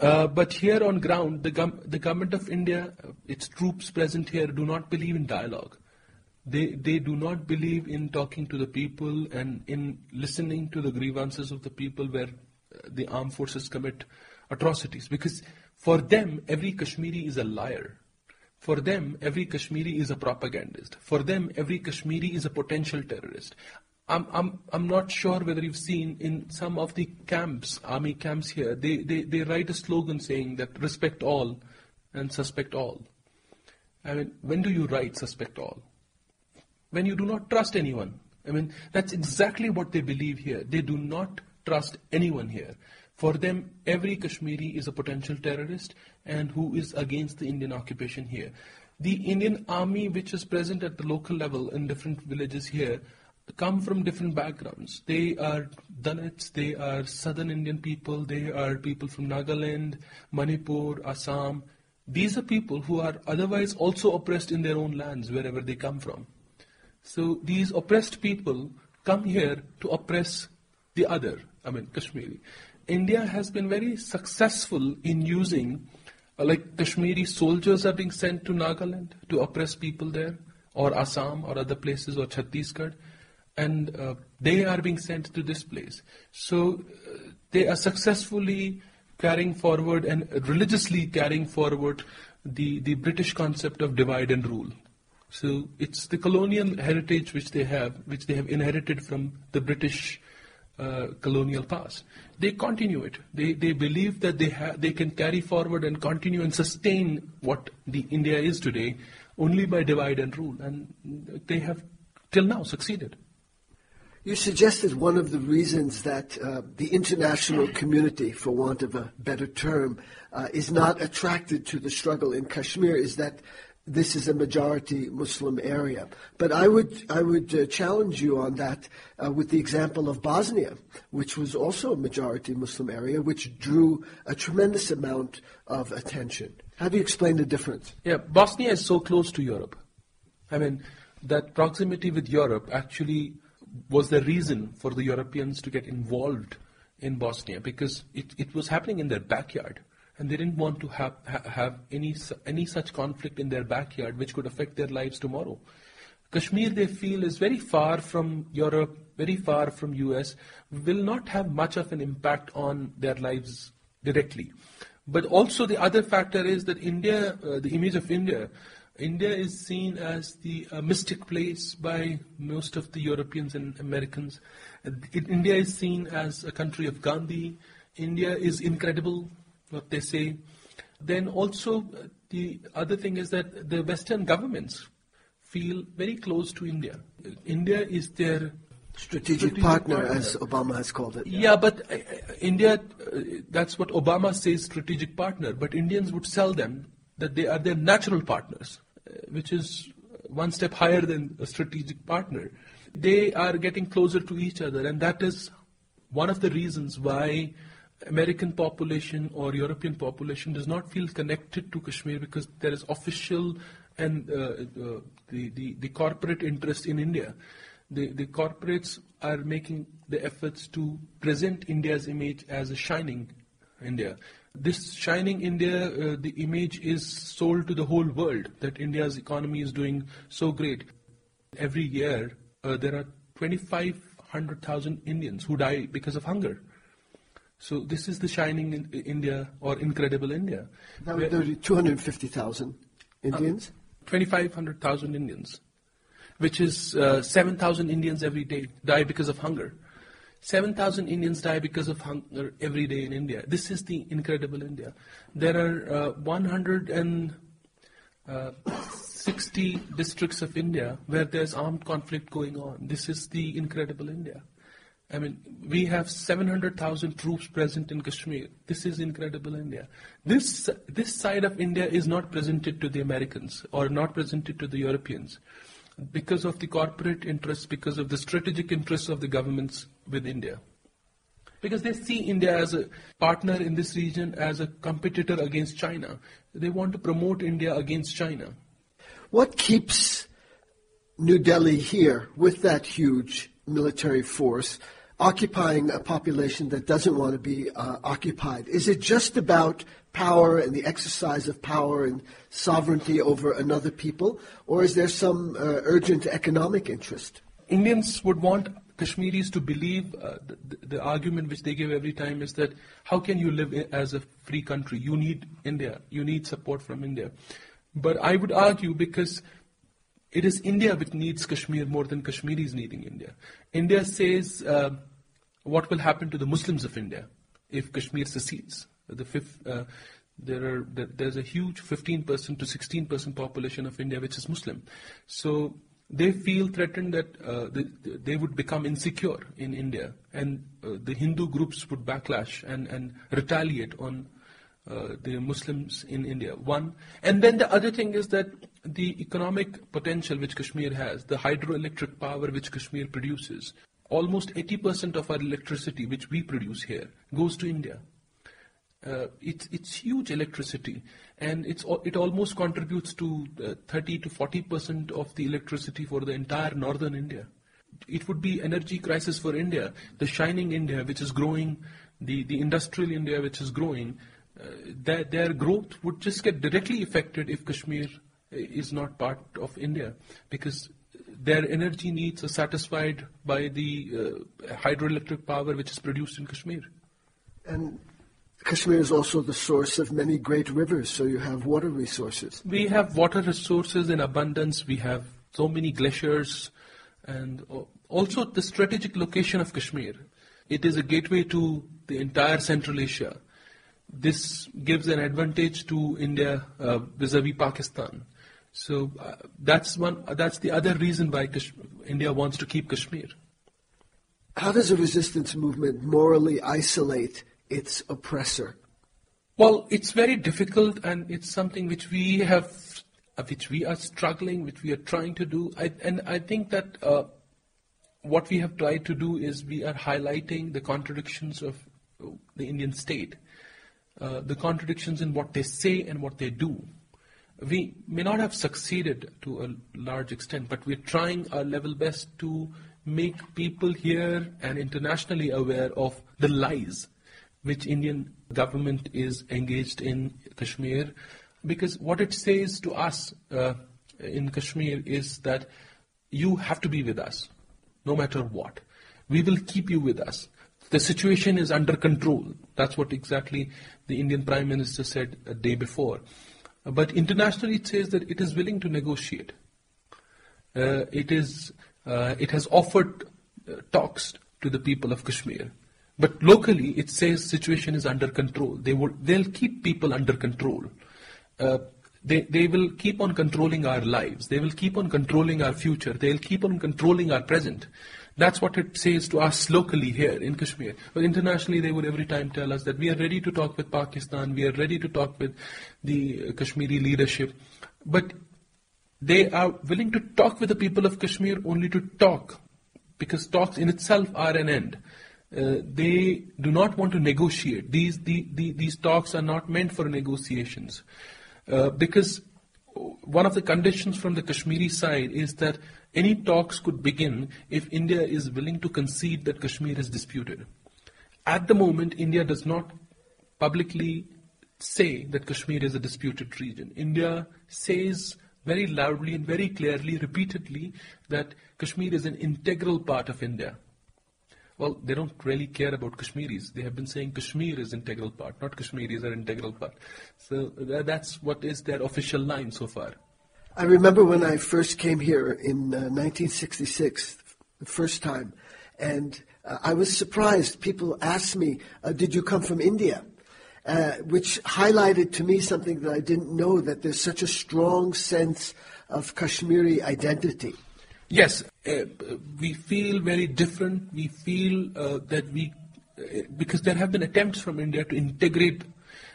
Uh, but here on ground, the, the government of India, uh, its troops present here, do not believe in dialogue. They, they do not believe in talking to the people and in listening to the grievances of the people where the armed forces commit atrocities. Because for them, every Kashmiri is a liar. For them, every Kashmiri is a propagandist. For them, every Kashmiri is a potential terrorist. I'm, I'm, I'm not sure whether you've seen in some of the camps, army camps here, they, they, they write a slogan saying that respect all and suspect all. I mean, when do you write suspect all? When you do not trust anyone. I mean, that's exactly what they believe here. They do not trust anyone here. For them, every Kashmiri is a potential terrorist and who is against the Indian occupation here. The Indian army, which is present at the local level in different villages here, come from different backgrounds. They are Dalits, they are southern Indian people, they are people from Nagaland, Manipur, Assam. These are people who are otherwise also oppressed in their own lands, wherever they come from. So these oppressed people come here to oppress the other, I mean, Kashmiri. India has been very successful in using, uh, like Kashmiri soldiers are being sent to Nagaland to oppress people there, or Assam, or other places, or Chhattisgarh and uh, they are being sent to this place. So uh, they are successfully carrying forward and religiously carrying forward the, the British concept of divide and rule. So it's the colonial heritage which they have, which they have inherited from the British uh, colonial past. They continue it. They, they believe that they, ha- they can carry forward and continue and sustain what the India is today only by divide and rule. And they have till now succeeded. You suggested one of the reasons that uh, the international community, for want of a better term, uh, is not attracted to the struggle in Kashmir is that this is a majority Muslim area. But I would, I would uh, challenge you on that uh, with the example of Bosnia, which was also a majority Muslim area, which drew a tremendous amount of attention. How do you explain the difference? Yeah, Bosnia is so close to Europe. I mean, that proximity with Europe actually was the reason for the Europeans to get involved in Bosnia because it, it was happening in their backyard and they didn't want to have, have any, any such conflict in their backyard which could affect their lives tomorrow. Kashmir, they feel, is very far from Europe, very far from US, will not have much of an impact on their lives directly. But also the other factor is that India, uh, the image of India, India is seen as the uh, mystic place by most of the Europeans and Americans. It, India is seen as a country of Gandhi. India is incredible, what they say. Then also, uh, the other thing is that the Western governments feel very close to India. India is their strategic, strategic partner, partner, as Obama has called it. Yeah, yeah but uh, India, uh, that's what Obama says, strategic partner. But Indians would sell them that they are their natural partners which is one step higher than a strategic partner. They are getting closer to each other, and that is one of the reasons why American population or European population does not feel connected to Kashmir because there is official and uh, uh, the, the, the, corporate interest in India. The, the corporates are making the efforts to present India's image as a shining India. This shining India, uh, the image is sold to the whole world that India's economy is doing so great. Every year, uh, there are 2,500,000 Indians who die because of hunger. So this is the shining in India or incredible India. Now, there are 250,000 Indians? Uh, 2,500,000 Indians, which is uh, 7,000 Indians every day die because of hunger. 7,000 Indians die because of hunger every day in India. This is the incredible India. There are uh, 160 uh, districts of India where there's armed conflict going on. This is the incredible India. I mean, we have 700,000 troops present in Kashmir. This is incredible India. This, this side of India is not presented to the Americans or not presented to the Europeans because of the corporate interests, because of the strategic interests of the governments with India. Because they see India as a partner in this region, as a competitor against China. They want to promote India against China. What keeps New Delhi here with that huge military force? Occupying a population that doesn't want to be uh, occupied? Is it just about power and the exercise of power and sovereignty over another people, or is there some uh, urgent economic interest? Indians would want Kashmiris to believe uh, the, the, argument which they give every time is that how can you live as a free country? You need India, you need support from India. But I would argue because it is India which needs Kashmir more than Kashmiris needing India. India says uh, what will happen to the Muslims of India if Kashmir secedes? The fifth, uh, there are there's a huge 15% to 16% population of India which is Muslim. So they feel threatened that uh, they, they, would become insecure in India, and uh, the Hindu groups would backlash and, and retaliate on uh, the Muslims in India. One, and then the other thing is that the economic potential which Kashmir has, the hydroelectric power which Kashmir produces, almost 80% of our electricity which we produce here goes to India. Uh, it's, it's huge electricity, and it's, it almost contributes to uh, 30 to 40 percent of the electricity for the entire northern India. It would be energy crisis for India, the shining India which is growing, the, the industrial India which is growing. Uh, their, their growth would just get directly affected if Kashmir uh, is not part of India, because their energy needs are satisfied by the uh, hydroelectric power which is produced in Kashmir. And Kashmir is also the source of many great rivers, so you have water resources. We have water resources in abundance. We have so many glaciers, and also the strategic location of Kashmir. It is a gateway to the entire Central Asia. This gives an advantage to India uh, vis-a-vis Pakistan. So uh, that's one. That's the other reason why Kash- India wants to keep Kashmir. How does a resistance movement morally isolate its oppressor? Well, it's very difficult, and it's something which we have, uh, which we are struggling, which we are trying to do. I, and I think that uh, what we have tried to do is we are highlighting the contradictions of the Indian state, uh, the contradictions in what they say and what they do. We may not have succeeded to a large extent, but we're trying our level best to make people here and internationally aware of the lies which Indian government is engaged in Kashmir, because what it says to us uh, in Kashmir is that you have to be with us, no matter what. We will keep you with us. The situation is under control. That's what exactly the Indian Prime Minister said a day before. But internationally, it says that it is willing to negotiate. Uh, it is. Uh, it has offered uh, talks to the people of Kashmir. But locally, it says situation is under control. They will, they'll keep people under control. Uh, they, they will keep on controlling our lives. They will keep on controlling our future. They'll keep on controlling our present. That's what it says to us locally here in Kashmir. But internationally, they would every time tell us that we are ready to talk with Pakistan, we are ready to talk with the Kashmiri leadership. But they are willing to talk with the people of Kashmir only to talk, because talks in itself are an end. Uh, they do not want to negotiate. These, the, the, these talks are not meant for negotiations. Uh, because one of the conditions from the Kashmiri side is that any talks could begin if India is willing to concede that Kashmir is disputed. At the moment, India does not publicly say that Kashmir is a disputed region. India says very loudly and very clearly, repeatedly, that Kashmir is an integral part of India. Well, they don't really care about Kashmiris. They have been saying Kashmir is integral part, not Kashmiris are integral part. So that's what is their official line so far. I remember when I first came here in uh, 1966, the first time, and uh, I was surprised. People asked me, uh, "Did you come from India?" Uh, which highlighted to me something that I didn't know that there's such a strong sense of Kashmiri identity. Yes, uh, we feel very different. We feel uh, that we, uh, because there have been attempts from India to integrate,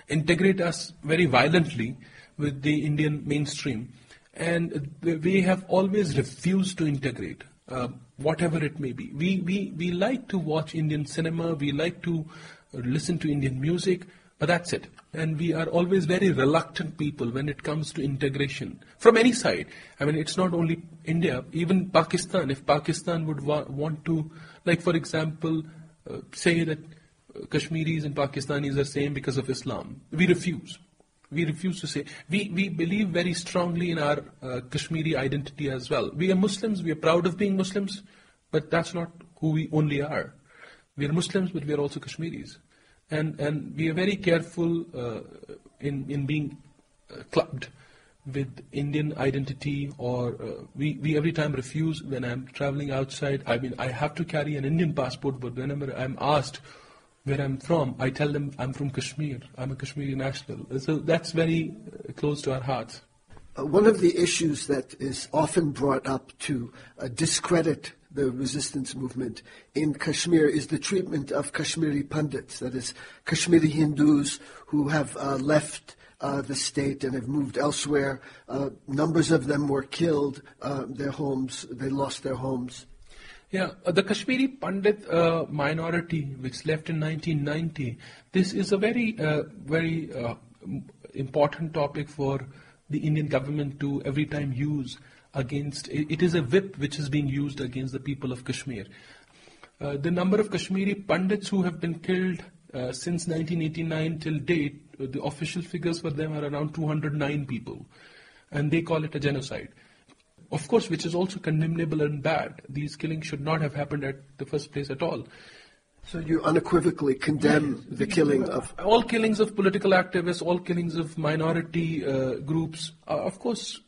integrate us very violently with the Indian mainstream, and we have always refused to integrate, uh, whatever it may be. We we we like to watch Indian cinema. We like to listen to Indian music. But that's it. And we are always very reluctant people when it comes to integration from any side. I mean, it's not only India, even Pakistan. If Pakistan would wa- want to, like for example, uh, say that uh, Kashmiris and Pakistanis are same because of Islam, we refuse. We refuse to say. We, we believe very strongly in our uh, Kashmiri identity as well. We are Muslims, we are proud of being Muslims, but that's not who we only are. We are Muslims, but we are also Kashmiris and and we are very careful uh, in in being uh, clubbed with Indian identity or uh, we, we every time refuse when I'm traveling outside. I mean, I have to carry an Indian passport, but whenever I'm asked where I'm from, I tell them I'm from Kashmir. I'm a Kashmiri national. So that's very uh, close to our hearts. Uh, one of the issues that is often brought up to uh, discredit the resistance movement in Kashmir is the treatment of Kashmiri Pandits, that is, Kashmiri Hindus who have uh, left uh, the state and have moved elsewhere. Uh, numbers of them were killed, uh, their homes, they lost their homes. Yeah, uh, the Kashmiri Pandit uh, minority, which left in 1990, this is a very, very important topic for the Indian government to every time use against. It, is a whip which is being used against the people of Kashmir. Uh, the number of Kashmiri Pandits who have been killed uh, since 1989 till date, the official figures for them are around 209 people, and they call it a genocide of course, which is also condemnable and bad. These killings should not have happened at the first place at all. So you unequivocally condemn the killing of all killings of political activists, all killings of minority uh, groups, are of course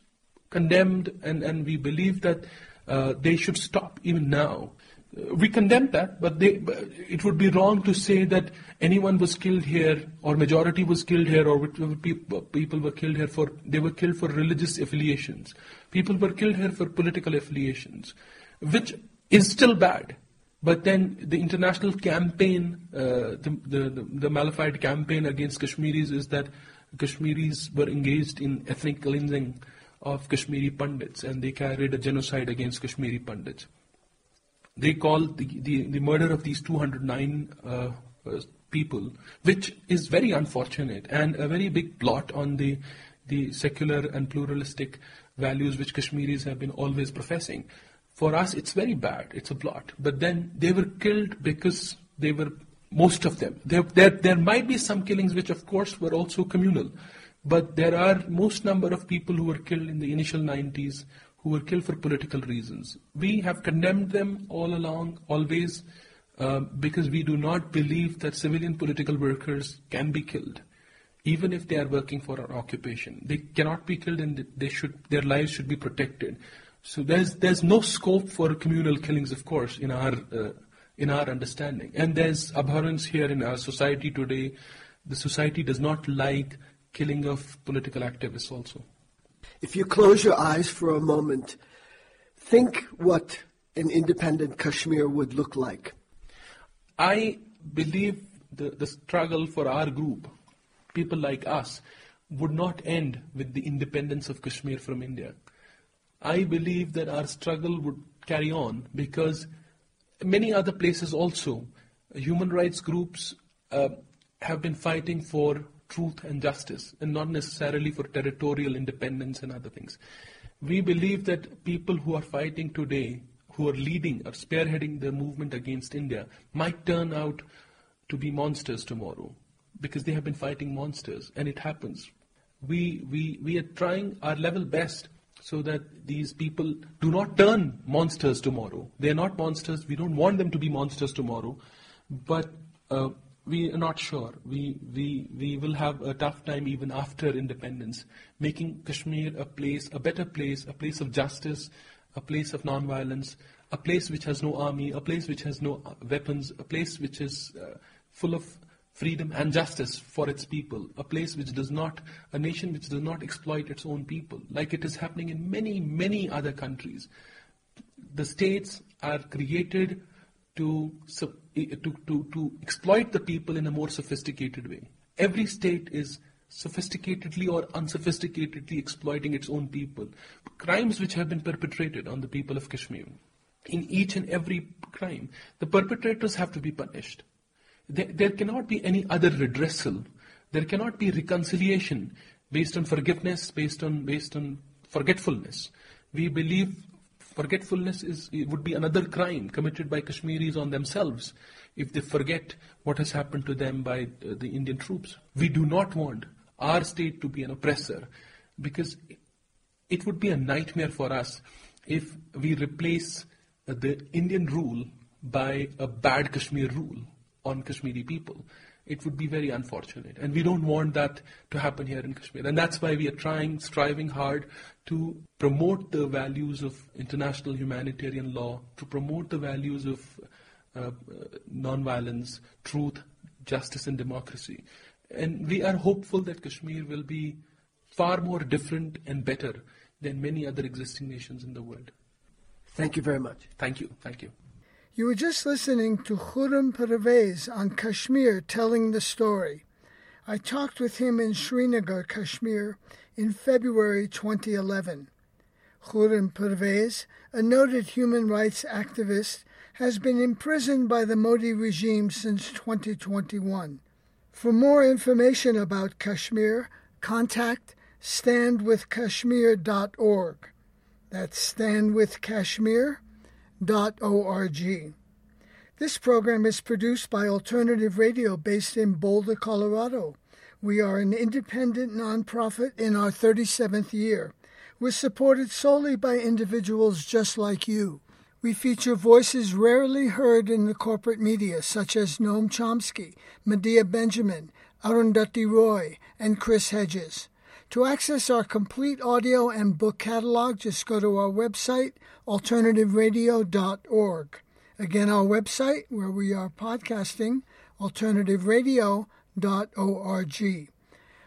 condemned, and, and we believe that uh, they should stop even now. Uh, we condemn that, but, they, it would be wrong to say that anyone was killed here, or majority was killed here, or people were killed here for they were killed for religious affiliations. People were killed here for political affiliations, which is still bad. But then the international campaign, uh, the, the, the, the Malafide campaign against Kashmiris is that Kashmiris were engaged in ethnic cleansing of Kashmiri Pandits and they carried a genocide against Kashmiri Pandits. They called the, the, the murder of these 209 uh, uh, people, which is very unfortunate and a very big blot on the, the secular and pluralistic values which Kashmiris have been always professing. For us, it's very bad. It's a blot. But then they were killed because they were, most of them. There, there, there might be some killings which, of course, were also communal. But there are most number of people who were killed in the initial 90s who were killed for political reasons. We have condemned them all along, always, uh, because we do not believe that civilian political workers can be killed even if they are working for our occupation. They cannot be killed and they should, their lives should be protected. So there's, there's no scope for communal killings, of course, in our, uh, in our understanding. And there's abhorrence here in our society today. The society does not like killing of political activists also. If you close your eyes for a moment, think what an independent Kashmir would look like. I believe the, the struggle for our group people like us, would not end with the independence of Kashmir from India. I believe that our struggle would carry on because many other places also, human rights groups uh, have been fighting for truth and justice and not necessarily for territorial independence and other things. We believe that people who are fighting today, who are leading or spearheading the movement against India, might turn out to be monsters tomorrow because they have been fighting monsters, and it happens. We, we, we are trying our level best so that these people do not turn monsters tomorrow. They are not monsters. We don't want them to be monsters tomorrow, but uh, we are not sure. We, we, we will have a tough time even after independence, making Kashmir a place, a better place, a place of justice, a place of non-violence, a place which has no army, a place which has no weapons, a place which is uh, full of freedom and justice for its people, a place which does not, a nation which does not exploit its own people, like it is happening in many, many other countries. The states are created to, eh, to, to, to exploit the people in a more sophisticated way. Every state is sophisticatedly or unsophisticatedly exploiting its own people. Crimes which have been perpetrated on the people of Kashmir. In each and every crime, the perpetrators have to be punished. There, there cannot be any other redressal. There cannot be reconciliation based on forgiveness, based on, based on forgetfulness. We believe forgetfulness is, would be another crime committed by Kashmiris on themselves if they forget what has happened to them by uh, the Indian troops. We do not want our state to be an oppressor because it would be a nightmare for us if we replace uh, the Indian rule by a bad Kashmir rule on Kashmiri people. It would be very unfortunate. And we don't want that to happen here in Kashmir. And that's why we are trying, striving hard to promote the values of international humanitarian law, to promote the values of uh, non-violence, truth, justice, and democracy. And we are hopeful that Kashmir will be far more different and better than many other existing nations in the world. Thank you very much. Thank you. Thank you. You were just listening to Khurram Parvez on Kashmir telling the story. I talked with him in Srinagar, Kashmir in February 2011. Khurram Parvez, a noted human rights activist, has been imprisoned by the Modi regime since 2021. For more information about Kashmir, contact standwithkashmir.org. That's standwithkashmir.org. This program is produced by Alternative Radio based in Boulder, Colorado. We are an independent nonprofit in our 37th year. We're supported solely by individuals just like you. We feature voices rarely heard in the corporate media, such as Noam Chomsky, Medea Benjamin, Arundhati Roy, and Chris Hedges. To access our complete audio and book catalog, just go to our website, alternativeradio.org. Again, our website, where we are podcasting, alternativeradio.org.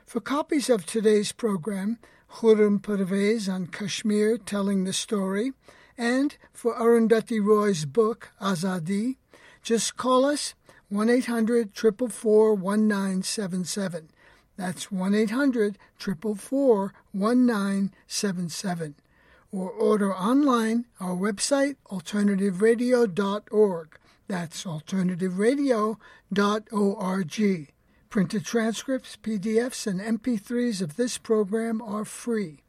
For copies of today's program, Khurram Parvez on Kashmir telling the story, and for Arundhati Roy's book, Azadi, just call us 1 800 444 1977. That's 1 800 444 1977. Or order online our website, alternativeradio.org. That's alternativeradio.org. Printed transcripts, PDFs, and MP3s of this program are free.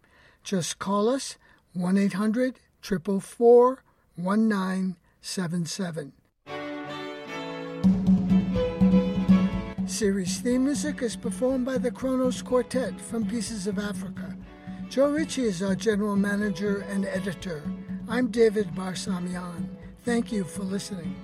Just call us 1 800 444 1977. Series theme music is performed by the Kronos Quartet from Pieces of Africa. Joe Ritchie is our general manager and editor. I'm David Barsamian. Thank you for listening.